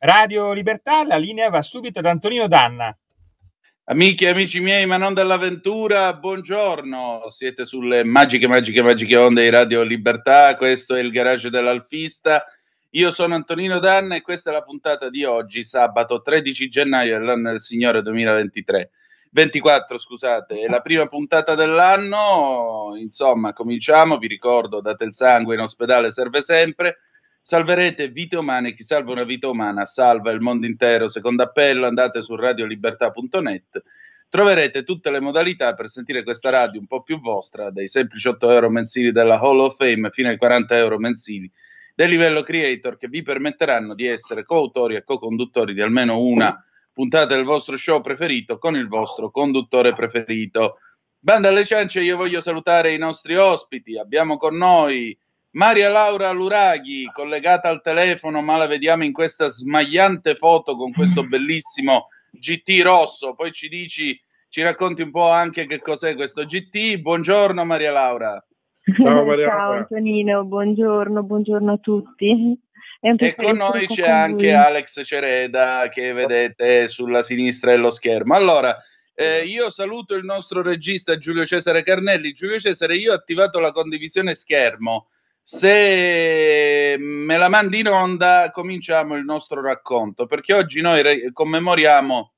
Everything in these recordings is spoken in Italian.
Radio Libertà, la linea va subito ad Antonino Danna. Amici e amici miei, ma non dell'avventura, buongiorno. Siete sulle magiche, magiche, magiche onde di Radio Libertà. Questo è il garage dell'Alfista. Io sono Antonino Danna e questa è la puntata di oggi, sabato 13 gennaio dell'anno del Signore 2023. 24, scusate, è la prima puntata dell'anno. Insomma, cominciamo. Vi ricordo, date il sangue in ospedale, serve sempre. Salverete vite umane, chi salva una vita umana salva il mondo intero. Secondo appello andate su radiolibertà.net, troverete tutte le modalità per sentire questa radio un po' più vostra, dai semplici 8 euro mensili della Hall of Fame fino ai 40 euro mensili del livello creator che vi permetteranno di essere coautori e co-conduttori di almeno una puntata del vostro show preferito con il vostro conduttore preferito. Banda alle ciance, io voglio salutare i nostri ospiti. Abbiamo con noi Maria Laura Luraghi, collegata al telefono, ma la vediamo in questa smagliante foto con questo bellissimo GT rosso. Poi ci dici, ci racconti un po' anche che cos'è questo GT. Buongiorno Maria Laura. Ciao, Maria Ciao Laura. Antonino, buongiorno, buongiorno a tutti. E con noi c'è con anche lui. Alex Cereda che vedete sulla sinistra dello schermo. Allora, eh, io saluto il nostro regista Giulio Cesare Carnelli. Giulio Cesare, io ho attivato la condivisione schermo. Se me la mandi in onda, cominciamo il nostro racconto, perché oggi noi re- commemoriamo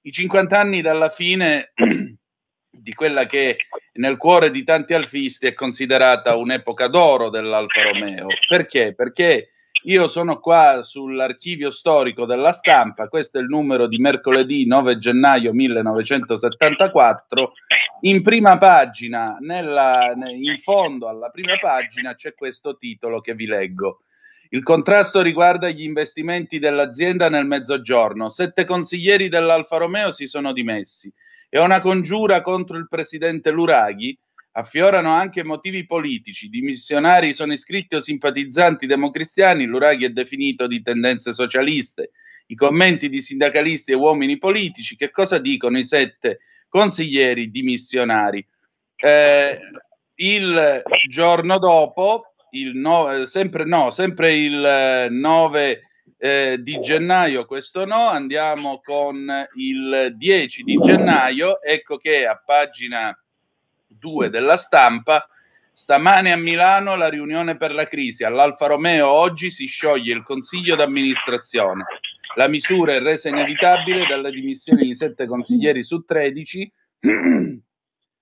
i 50 anni dalla fine di quella che nel cuore di tanti alfisti è considerata un'epoca d'oro dell'Alfa Romeo. Perché? Perché io sono qua sull'archivio storico della stampa, questo è il numero di mercoledì 9 gennaio 1974. In prima pagina, nella, in fondo alla prima pagina, c'è questo titolo che vi leggo. Il contrasto riguarda gli investimenti dell'azienda nel mezzogiorno. Sette consiglieri dell'Alfa Romeo si sono dimessi. È una congiura contro il presidente Luraghi affiorano anche motivi politici. Di missionari sono iscritti o simpatizzanti democristiani, l'Uraghi è definito di tendenze socialiste. I commenti di sindacalisti e uomini politici, che cosa dicono i sette consiglieri dimissionari? Eh, il giorno dopo, il no, sempre no, sempre il 9 eh, di gennaio, questo no, andiamo con il 10 di gennaio, ecco che a pagina 2 della stampa. Stamane a Milano la riunione per la crisi. All'Alfa Romeo oggi si scioglie il consiglio d'amministrazione. La misura è resa inevitabile dalle dimissioni di sette consiglieri su 13.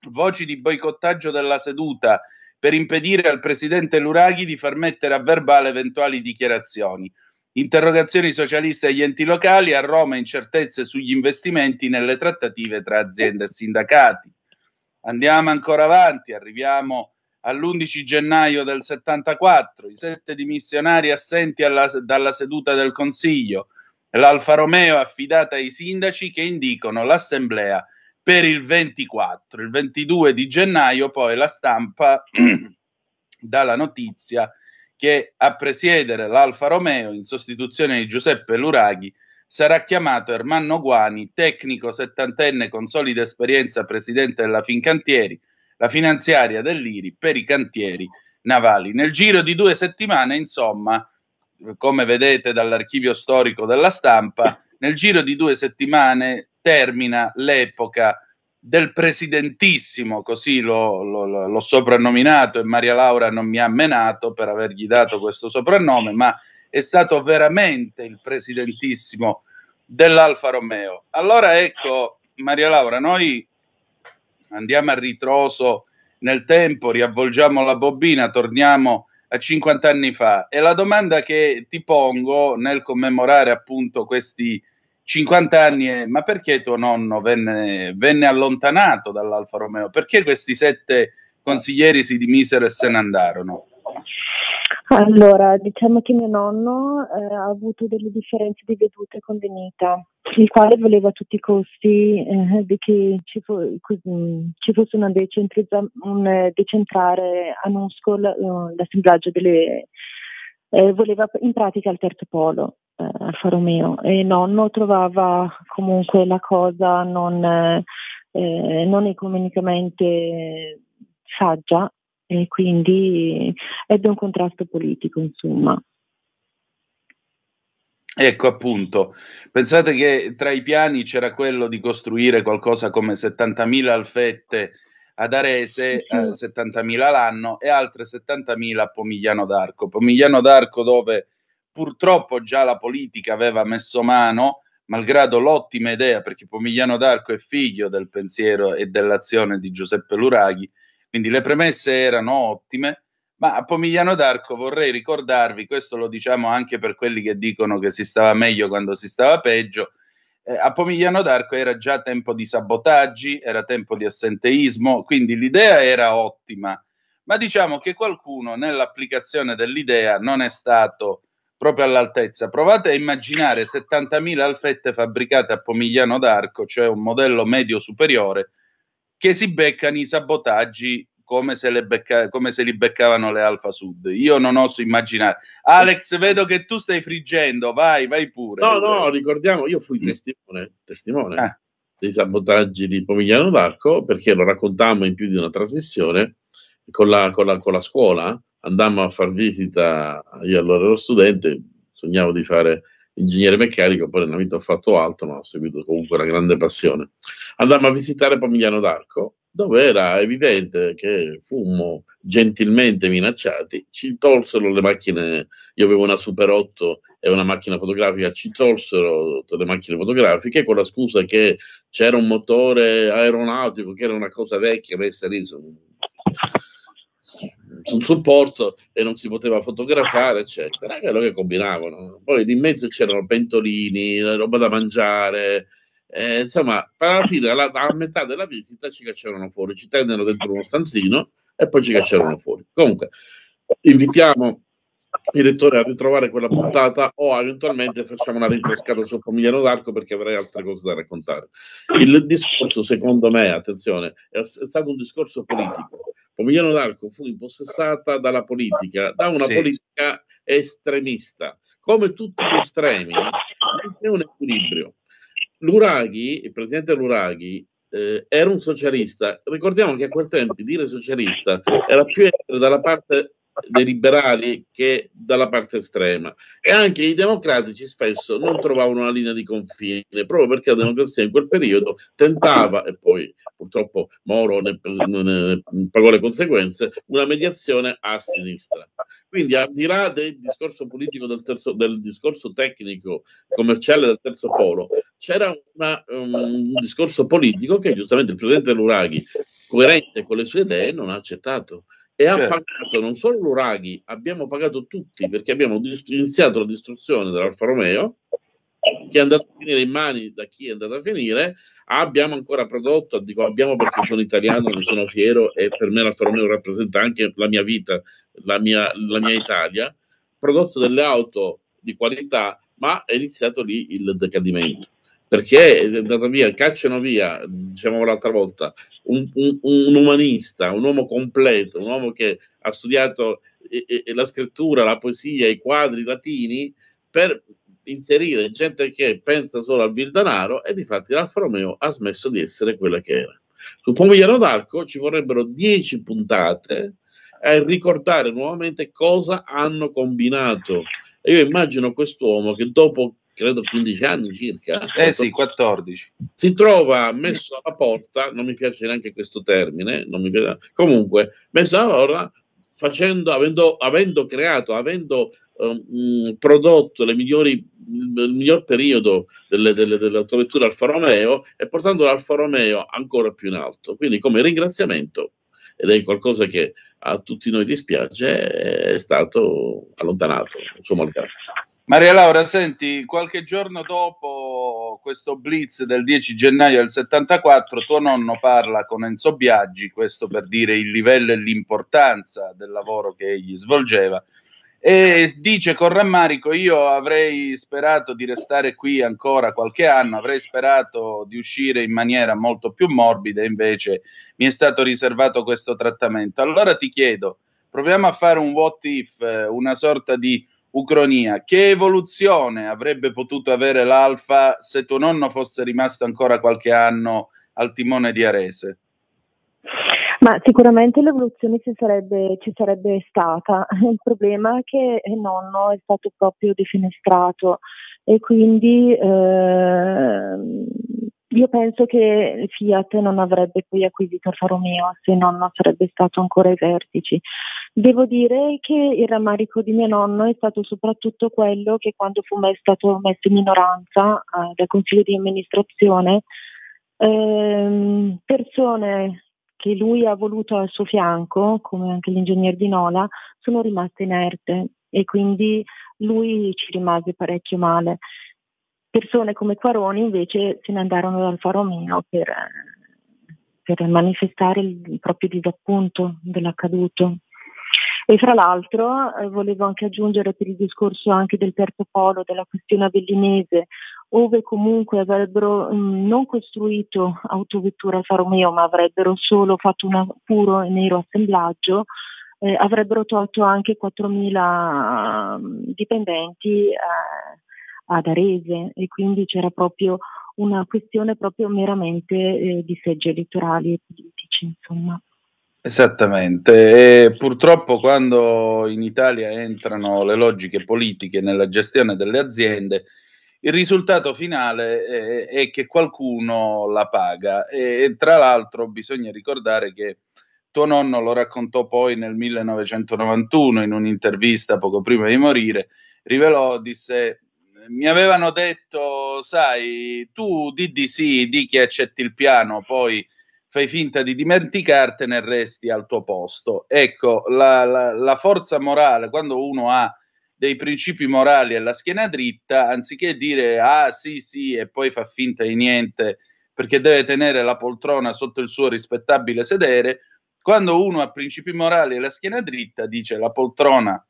Voci di boicottaggio della seduta per impedire al presidente Luraghi di far mettere a verbale eventuali dichiarazioni. Interrogazioni socialiste agli enti locali, a Roma incertezze sugli investimenti nelle trattative tra aziende e sindacati. Andiamo ancora avanti, arriviamo all'11 gennaio del 74, i sette dimissionari assenti alla, dalla seduta del Consiglio, l'Alfa Romeo affidata ai sindaci che indicano l'assemblea per il 24. Il 22 di gennaio poi la stampa dà la notizia che a presiedere l'Alfa Romeo in sostituzione di Giuseppe Luraghi sarà chiamato Ermanno Guani, tecnico settantenne con solida esperienza presidente della Fincantieri, la finanziaria dell'IRI per i cantieri navali. Nel giro di due settimane, insomma, come vedete dall'archivio storico della stampa, nel giro di due settimane termina l'epoca del presidentissimo, così l'ho, l'ho, l'ho soprannominato e Maria Laura non mi ha menato per avergli dato questo soprannome, ma è stato veramente il presidentissimo dell'Alfa Romeo. Allora ecco, Maria Laura, noi andiamo a ritroso nel tempo, riavvolgiamo la bobina, torniamo a 50 anni fa e la domanda che ti pongo nel commemorare appunto questi 50 anni è ma perché tuo nonno venne, venne allontanato dall'Alfa Romeo? Perché questi sette consiglieri si dimisero e se ne andarono? Allora, diciamo che mio nonno eh, ha avuto delle differenze di vedute con Venita il quale voleva a tutti i costi eh, che ci, fo- ci, fosse una un decentrare a Nuscol uh, l'assemblaggio delle... Eh, voleva in pratica il terzo polo eh, Alfa Romeo. E nonno trovava comunque la cosa non, eh, non economicamente saggia e quindi ebbe un contrasto politico insomma. Ecco appunto, pensate che tra i piani c'era quello di costruire qualcosa come 70.000 alfette ad Arese, eh, 70.000 l'anno e altre 70.000 a Pomigliano d'Arco. Pomigliano d'Arco dove purtroppo già la politica aveva messo mano, malgrado l'ottima idea, perché Pomigliano d'Arco è figlio del pensiero e dell'azione di Giuseppe Luraghi, quindi le premesse erano ottime, ma a Pomigliano d'Arco vorrei ricordarvi, questo lo diciamo anche per quelli che dicono che si stava meglio quando si stava peggio, eh, a Pomigliano d'Arco era già tempo di sabotaggi, era tempo di assenteismo, quindi l'idea era ottima, ma diciamo che qualcuno nell'applicazione dell'idea non è stato proprio all'altezza. Provate a immaginare 70.000 alfette fabbricate a Pomigliano d'Arco, cioè un modello medio superiore, che si beccano i sabotaggi come se, becca- come se, li beccavano le Alfa Sud. Io non oso immaginare. Alex, vedo che tu stai friggendo, vai, vai pure. No, no, ricordiamo, io fui testimone, testimone ah. dei sabotaggi di Pomigliano d'Arco perché lo raccontammo in più di una trasmissione con la, con la, con la scuola. Andammo a far visita, io allora ero studente, sognavo di fare ingegnere meccanico, poi nella vita ho fatto altro, ma ho seguito comunque una grande passione. Andammo a visitare Pomigliano d'Arco dove era evidente che fummo gentilmente minacciati, ci tolsero le macchine, io avevo una Super 8 e una macchina fotografica, ci tolsero le macchine fotografiche con la scusa che c'era un motore aeronautico che era una cosa vecchia, messa lì su, un supporto e non si poteva fotografare, eccetera. Quello che combinavano. Poi in mezzo c'erano pentolini, roba da mangiare, eh, insomma, alla fine, alla, a metà della visita ci cacciarono fuori, ci tennero dentro uno stanzino e poi ci cacciarono fuori. Comunque, invitiamo il lettore a ritrovare quella puntata o eventualmente facciamo una rinfrescata su Pomigliano d'Arco perché avrei altre cose da raccontare. Il discorso, secondo me, attenzione, è stato un discorso politico. Pomigliano d'Arco fu impossessata dalla politica, da una sì. politica estremista. Come tutti gli estremi, non c'è un equilibrio. Luraghi, il presidente Luraghi, eh, era un socialista. Ricordiamo che a quel tempo dire socialista era più essere dalla parte dei liberali che dalla parte estrema e anche i democratici spesso non trovavano una linea di confine proprio perché la democrazia in quel periodo tentava e poi purtroppo Moro ne, ne, pagò le conseguenze una mediazione a sinistra quindi al di là del discorso politico del, terzo, del discorso tecnico commerciale del terzo polo, c'era una, um, un discorso politico che giustamente il presidente Luraghi, coerente con le sue idee, non ha accettato. E certo. ha pagato non solo Luraghi, abbiamo pagato tutti perché abbiamo dist- iniziato la distruzione dell'Alfa Romeo, che è andato a finire in mani da chi è andato a finire, abbiamo ancora prodotto, dico abbiamo perché sono italiano, ne sono fiero e per me l'Alfa Romeo rappresenta anche la mia vita, la mia, la mia Italia, prodotto delle auto di qualità, ma è iniziato lì il decadimento. Perché è andato via, cacciano via, diciamo l'altra volta, un, un, un umanista, un uomo completo, un uomo che ha studiato e, e, la scrittura, la poesia, i quadri latini, per inserire gente che pensa solo al vil denaro e difatti l'Alfa Romeo ha smesso di essere quella che era. Su Pomigliano d'Arco ci vorrebbero dieci puntate a ricordare nuovamente cosa hanno combinato. E io immagino quest'uomo che dopo credo 15 anni circa. Eh sì, 14. Si trova messo alla porta, non mi piace neanche questo termine, non mi piace, comunque, messo alla porta facendo, avendo, avendo creato, avendo um, prodotto migliori, il miglior periodo delle, delle, dell'autovettura Alfa Romeo e portando l'Alfa Romeo ancora più in alto. Quindi come ringraziamento, ed è qualcosa che a tutti noi dispiace, è stato allontanato, insomma, Maria Laura, senti, qualche giorno dopo questo blitz del 10 gennaio del 74, tuo nonno parla con Enzo Biaggi, questo per dire il livello e l'importanza del lavoro che egli svolgeva, e dice con rammarico io avrei sperato di restare qui ancora qualche anno, avrei sperato di uscire in maniera molto più morbida, invece mi è stato riservato questo trattamento. Allora ti chiedo, proviamo a fare un what if, eh, una sorta di ucronia. Che evoluzione avrebbe potuto avere l'Alfa se tuo nonno fosse rimasto ancora qualche anno al timone di Arese? Ma sicuramente l'evoluzione ci sarebbe, ci sarebbe stata, il problema è che il nonno è stato proprio defenestrato e quindi eh, io penso che Fiat non avrebbe poi acquisito Alfa Romeo se nonno sarebbe stato ancora ai vertici. Devo dire che il rammarico di mio nonno è stato soprattutto quello che quando fu stato messo in minoranza eh, dal consiglio di amministrazione, ehm, persone che lui ha voluto al suo fianco, come anche l'ingegner di Nola, sono rimaste inerte e quindi lui ci rimase parecchio male. Persone come Quaroni invece se ne andarono dal Faromino per, per manifestare il proprio disappunto dell'accaduto. E fra l'altro eh, volevo anche aggiungere per il discorso anche del terzo polo, della questione avellinese, ove comunque avrebbero mh, mm, non costruito autovettura Alfa Romeo, ma avrebbero solo fatto un puro e nero assemblaggio, eh, avrebbero tolto anche 4.000 mm, dipendenti eh, ad Arese e quindi c'era proprio una questione proprio meramente eh, di seggi elettorali e politici, insomma. Esattamente, e purtroppo quando in Italia entrano le logiche politiche nella gestione delle aziende, il risultato finale è, è che qualcuno la paga e, tra l'altro bisogna ricordare che tuo nonno lo raccontò poi nel 1991 in un'intervista poco prima di morire, rivelò, disse mi avevano detto, sai, tu di di sì, di che accetti il piano, poi fai finta di dimenticartene e resti al tuo posto. Ecco, la, la, la forza morale, quando uno ha dei principi morali e la schiena dritta, anziché dire ah sì sì e poi fa finta di niente perché deve tenere la poltrona sotto il suo rispettabile sedere, quando uno ha principi morali e la schiena dritta dice la poltrona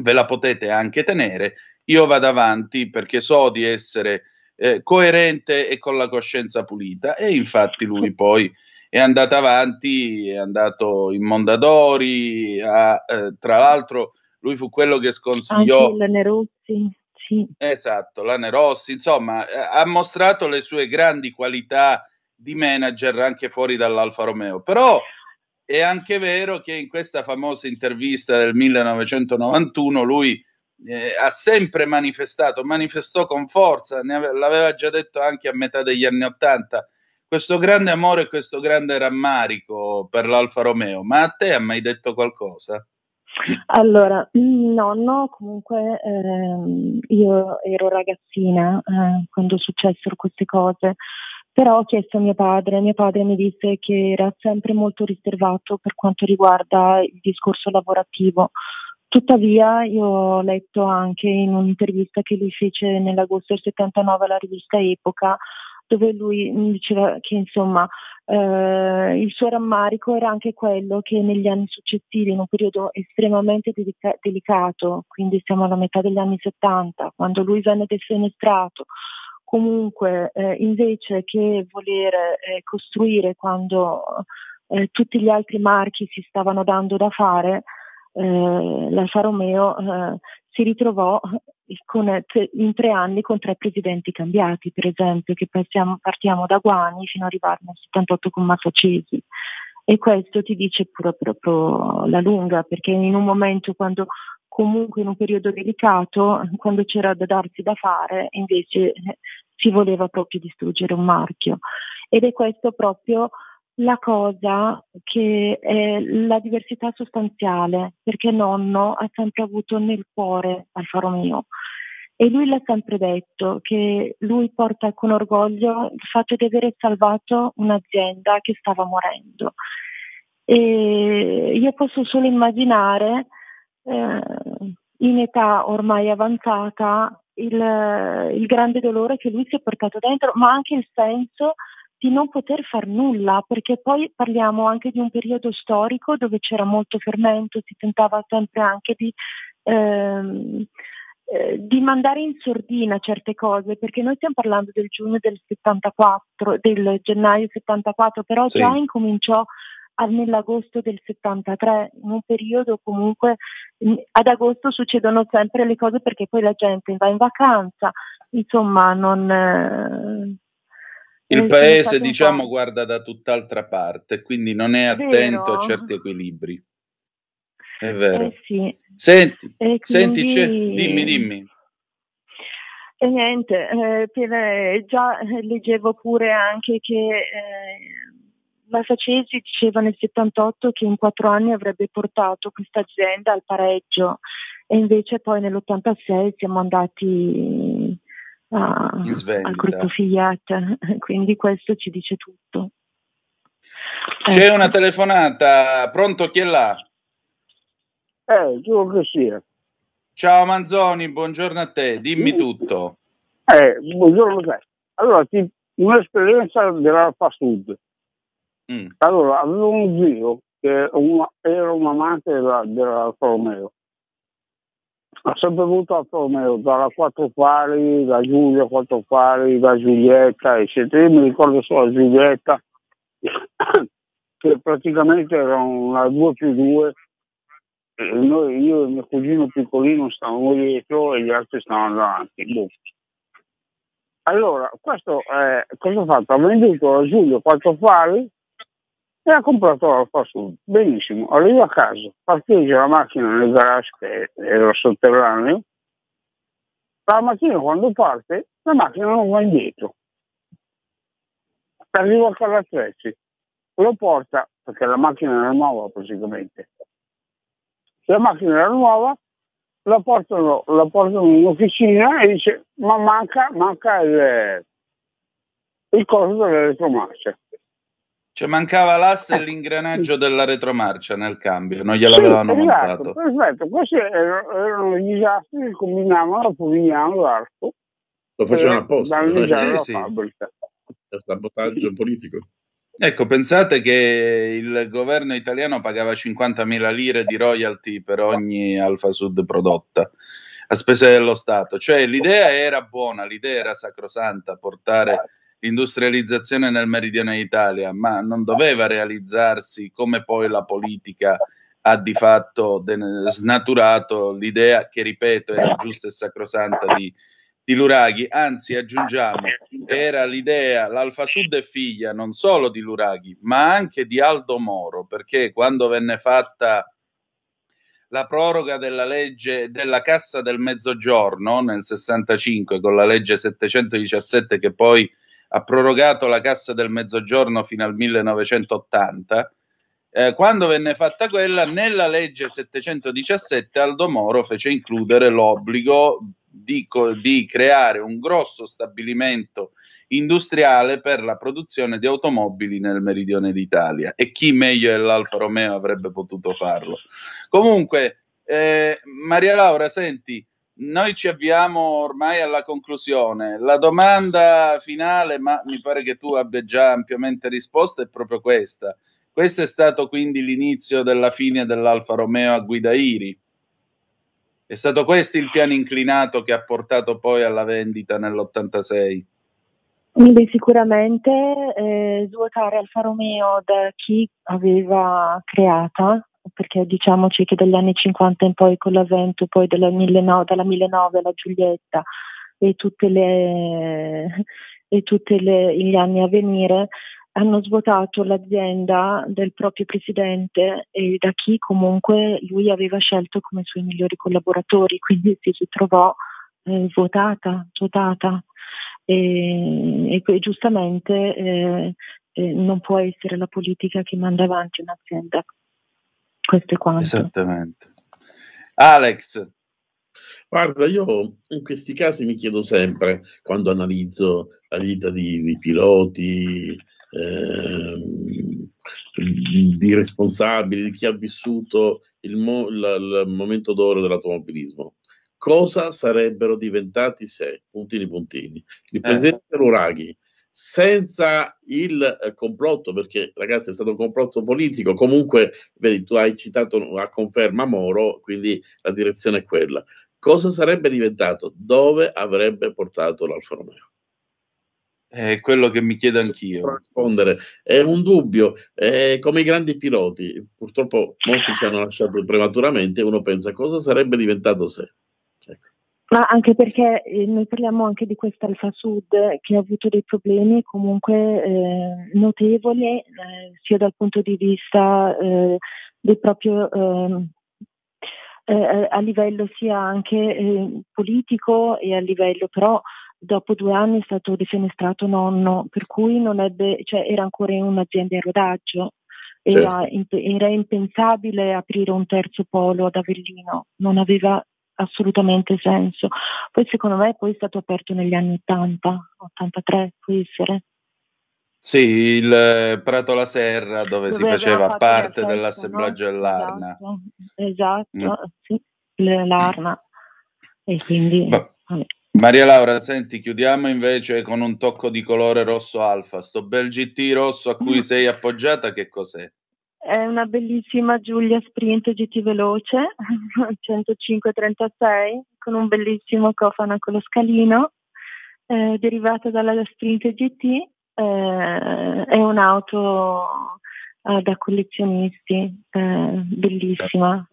ve la potete anche tenere, io vado avanti perché so di essere eh, coerente e con la coscienza pulita. E infatti lui poi è andato avanti, è andato in Mondadori, ha, eh, tra l'altro lui fu quello che sconsigliò... Anche Lane Rossi, sì. Esatto, Lane Rossi, insomma, eh, ha mostrato le sue grandi qualità di manager anche fuori dall'Alfa Romeo, però è anche vero che in questa famosa intervista del 1991 lui eh, ha sempre manifestato, manifestò con forza, ave- l'aveva già detto anche a metà degli anni Ottanta, questo grande amore e questo grande rammarico per l'Alfa Romeo. Ma a te ha mai detto qualcosa? Allora, nonno, comunque ehm, io ero ragazzina eh, quando successero queste cose, però ho chiesto a mio padre, mio padre mi disse che era sempre molto riservato per quanto riguarda il discorso lavorativo, Tuttavia io ho letto anche in un'intervista che lui fece nell'agosto del 79 alla rivista Epoca, dove lui diceva che insomma eh, il suo rammarico era anche quello che negli anni successivi, in un periodo estremamente dedica- delicato, quindi siamo alla metà degli anni 70, quando lui venne defenestrato, comunque eh, invece che voler eh, costruire quando eh, tutti gli altri marchi si stavano dando da fare, eh, l'Alfa Romeo eh, si ritrovò con, in tre anni con tre presidenti cambiati, per esempio, che passiamo, partiamo da Guani fino ad arrivare nel 78 con Mattacesi. E questo ti dice pure proprio la lunga, perché in un momento quando comunque in un periodo delicato, quando c'era da darsi da fare, invece eh, si voleva proprio distruggere un marchio. Ed è questo proprio la cosa che è la diversità sostanziale, perché nonno ha sempre avuto nel cuore Alfa Romeo e lui l'ha sempre detto che lui porta con orgoglio il fatto di aver salvato un'azienda che stava morendo. E io posso solo immaginare eh, in età ormai avanzata il, il grande dolore che lui si è portato dentro, ma anche il senso di non poter far nulla, perché poi parliamo anche di un periodo storico dove c'era molto fermento, si tentava sempre anche di, ehm, eh, di mandare in sordina certe cose, perché noi stiamo parlando del giugno del 74, del gennaio 74, però sì. già incominciò nell'agosto del 73, in un periodo comunque ad agosto succedono sempre le cose perché poi la gente va in vacanza, insomma non... Eh, il paese diciamo guarda da tutt'altra parte, quindi non è attento Vero. a certi equilibri. È vero. Eh sì. Senti, quindi... senti dimmi, dimmi. E niente, eh, per, eh, già leggevo pure anche che eh, Malfacesi diceva nel 78 che in quattro anni avrebbe portato questa azienda al pareggio e invece poi nell'86 siamo andati a, al gruppo Fiat, quindi questo ci dice tutto. C'è ecco. una telefonata, pronto chi è là? Eh, giuro che sia. Ciao Manzoni, buongiorno a te, dimmi mm. tutto. Eh, buongiorno a te. Allora, ti, un'esperienza della fast food. Mm. Allora, avevo un zio che una, era un amante della, dell'Alfa Romeo. Ha sempre avuto Alfa Romeo, dalla Quattro Fari, da Giulia Quattro Fari, da Giulietta, eccetera. Io mi ricordo solo Giulietta, che praticamente era una 2 più 2. Noi, io e mio cugino piccolino stavamo dietro e gli altri stavano davanti. Boh. Allora, questo eh, cosa ha fatto? Ha venduto a Giulio quattro fari e ha comprato l'Alfa Sud. Benissimo, arriva a casa, parcheggia la macchina nel garage che era sotterraneo, la mattina quando parte la macchina non va indietro. Arriva a Calattrezzi, lo porta, perché la macchina era nuova praticamente. La macchina era nuova, la portano, la portano in officina e dice ma manca, manca il, il coso dell'elettromarcia cioè mancava l'asse e eh. l'ingranaggio della retromarcia nel cambio, non gliel'avevano sì, esatto, montato. Perfetto, questi erano, erano i disastri che combinavano Povignano l'arco. Lo facevano apposta. Danneggiare sì, la fabbrica. Per sabotaggio politico. Ecco, pensate che il governo italiano pagava 50.000 lire di royalty per ogni Alfa Sud prodotta a spese dello Stato. Cioè l'idea era buona, l'idea era sacrosanta, portare l'industrializzazione nel meridione d'Italia, ma non doveva realizzarsi come poi la politica ha di fatto snaturato l'idea che, ripeto, era giusta e sacrosanta di, di Luraghi. Anzi, aggiungiamo, era l'idea, l'Alfa Sud è figlia non solo di Luraghi, ma anche di Aldo Moro, perché quando venne fatta la proroga della legge della Cassa del Mezzogiorno nel 65 con la legge 717 che poi ha prorogato la cassa del mezzogiorno fino al 1980. Eh, quando venne fatta quella, nella legge 717 Aldo Moro fece includere l'obbligo di, di creare un grosso stabilimento industriale per la produzione di automobili nel meridione d'Italia e chi meglio dell'Alfa Romeo avrebbe potuto farlo. Comunque, eh, Maria Laura, senti, noi ci avviamo ormai alla conclusione. La domanda finale, ma mi pare che tu abbia già ampiamente risposto, è proprio questa. Questo è stato quindi l'inizio della fine dell'Alfa Romeo a guida IRI. È stato questo il piano inclinato che ha portato poi alla vendita nell'86? Beh, sicuramente eh, svuotare Alfa Romeo da chi aveva creata perché diciamoci che dagli anni 50 in poi con l'avvento poi dalla 1900, dalla 1009 alla Giulietta e tutti gli anni a venire hanno svuotato l'azienda del proprio presidente e da chi comunque lui aveva scelto come suoi migliori collaboratori, quindi si ritrovò eh, svuotata, svuotata. E, e giustamente eh, eh, non può essere la politica che manda avanti un'azienda questo è quanto. Esattamente. Alex. Guarda, io in questi casi mi chiedo sempre, quando analizzo la vita di, di piloti, eh, di responsabili, di chi ha vissuto il, mo- la, il momento d'oro dell'automobilismo, cosa sarebbero diventati se, puntini puntini. Il eh. presidente eh. Luraghi senza il eh, complotto, perché ragazzi è stato un complotto politico, comunque vedi, tu hai citato a conferma Moro, quindi la direzione è quella. Cosa sarebbe diventato? Dove avrebbe portato l'Alfa Romeo? È quello che mi chiedo anch'io. Rispondere. È un dubbio, è come i grandi piloti. Purtroppo molti ci hanno lasciato prematuramente uno pensa cosa sarebbe diventato se. Ecco. Ma anche perché eh, noi parliamo anche di questa Alfa Sud che ha avuto dei problemi comunque eh, notevoli eh, sia dal punto di vista eh, del proprio ehm, eh, a livello sia anche eh, politico e a livello però dopo due anni è stato defenestrato nonno, per cui non ebbe, cioè era ancora in un'azienda in rodaggio. Era, certo. era, impensabile aprire un terzo polo ad Avellino, non aveva assolutamente senso. Poi secondo me poi è stato aperto negli anni 80, 83 può essere. Sì, il Prato La Serra dove, dove si faceva parte festa, dell'assemblaggio no? dell'Arna. Esatto, esatto mm. sì, l'Arna. E quindi... Ma, Maria Laura, senti, chiudiamo invece con un tocco di colore rosso alfa. Sto bel GT rosso a cui mm. sei appoggiata, che cos'è? È una bellissima Giulia Sprint GT veloce, 105-36, con un bellissimo cofano con lo scalino, eh, derivata dalla Sprint GT. Eh, è un'auto eh, da collezionisti, eh, bellissima.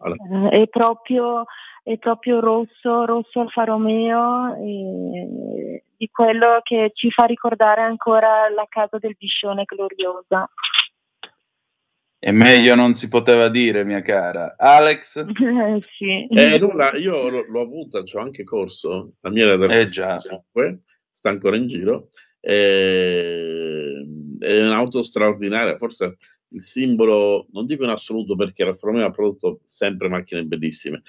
è proprio è proprio rosso, rosso Alfa Romeo, di quello che ci fa ricordare ancora la casa del Biscione gloriosa. E meglio non si poteva dire, mia cara. Alex? sì. Eh, nulla, io l'ho, l'ho avuta, ci ho anche corso, la mia era del eh, 65, sta ancora in giro. Eh, è un'auto straordinaria, forse il simbolo, non dico in assoluto perché la Romeo ha prodotto sempre macchine bellissime,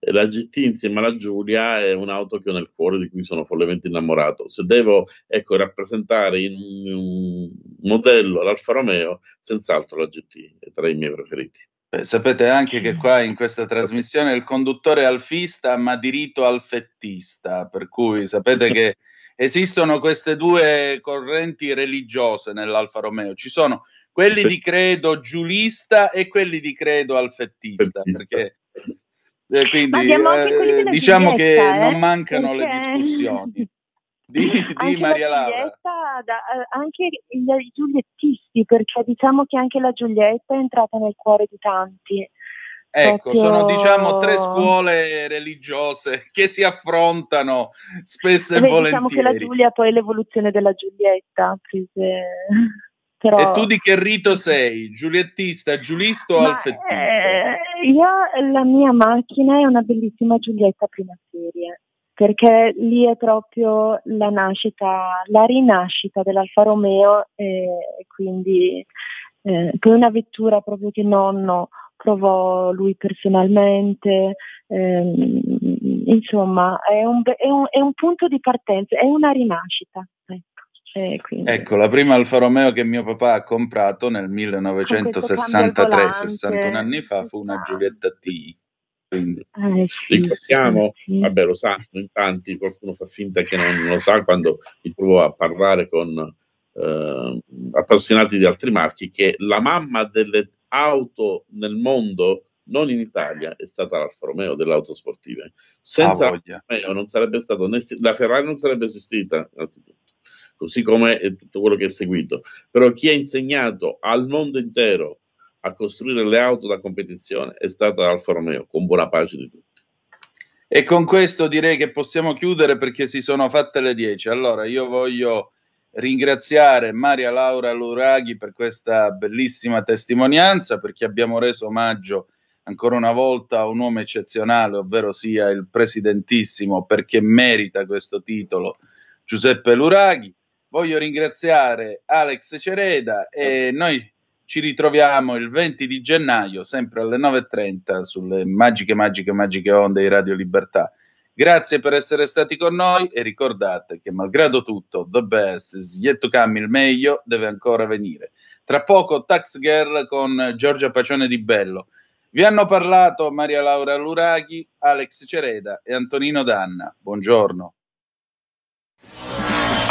la GT insieme alla Giulia è un'auto che ho nel cuore di cui sono follemente innamorato. Se devo ecco, rappresentare in un modello l'Alfa Romeo, senz'altro la GT è tra i miei preferiti. Beh, sapete anche che qua in questa trasmissione il conduttore è alfista ma di rito alfettista, per cui sapete che esistono queste due correnti religiose nell'Alfa Romeo. Ci sono quelli di credo giulista e quelli di credo alfettista, perché eh, quindi eh, diciamo che eh? non mancano Perché... le discussioni. Di, di Maria Laura. Da, eh, anche i giuliettisti, perché diciamo che anche la Giulietta è entrata nel cuore di tanti. Ecco, Proprio... sono diciamo tre scuole religiose che si affrontano spesso e, Beh, volentieri. Diciamo che la Giulia poi è l'evoluzione della Giulietta. Prese... Però... E tu di che rito sei? Giuliettista, giulista o alfettista? Eh, io, la mia macchina è una bellissima Giulietta prima serie, perché lì è proprio la nascita, la rinascita dell'Alfa Romeo e quindi eh, poi una vettura proprio che nonno provò lui personalmente, ehm, insomma è un, è, un, è un punto di partenza, è una rinascita. Quindi... Ecco, la prima Alfa Romeo che mio papà ha comprato nel 1963, 61 anni fa, fu una Giulietta T. Quindi... Eh, sì, Ricordiamo, sì. vabbè lo sanno in tanti, qualcuno fa finta che non lo sa quando mi trovo a parlare con eh, appassionati di altri marchi, che la mamma delle auto nel mondo non in Italia, è stata l'Alfa Romeo delle auto sportive. Senza ah, Romeo non sarebbe stato né, la Ferrari non sarebbe esistita, innanzitutto così come tutto quello che è seguito. Però chi ha insegnato al mondo intero a costruire le auto da competizione è stata Alfa Romeo, con buona pace di tutti. E con questo direi che possiamo chiudere perché si sono fatte le 10. Allora io voglio ringraziare Maria Laura Luraghi per questa bellissima testimonianza perché abbiamo reso omaggio ancora una volta a un uomo eccezionale, ovvero sia il presidentissimo perché merita questo titolo Giuseppe Luraghi. Voglio ringraziare Alex Cereda e noi ci ritroviamo il 20 di gennaio, sempre alle 9.30, sulle magiche, magiche, magiche onde di Radio Libertà. Grazie per essere stati con noi e ricordate che malgrado tutto, the best is yet to come, il meglio deve ancora venire. Tra poco Tax Girl con Giorgia Pacione di Bello. Vi hanno parlato Maria Laura Luraghi, Alex Cereda e Antonino Danna. Buongiorno.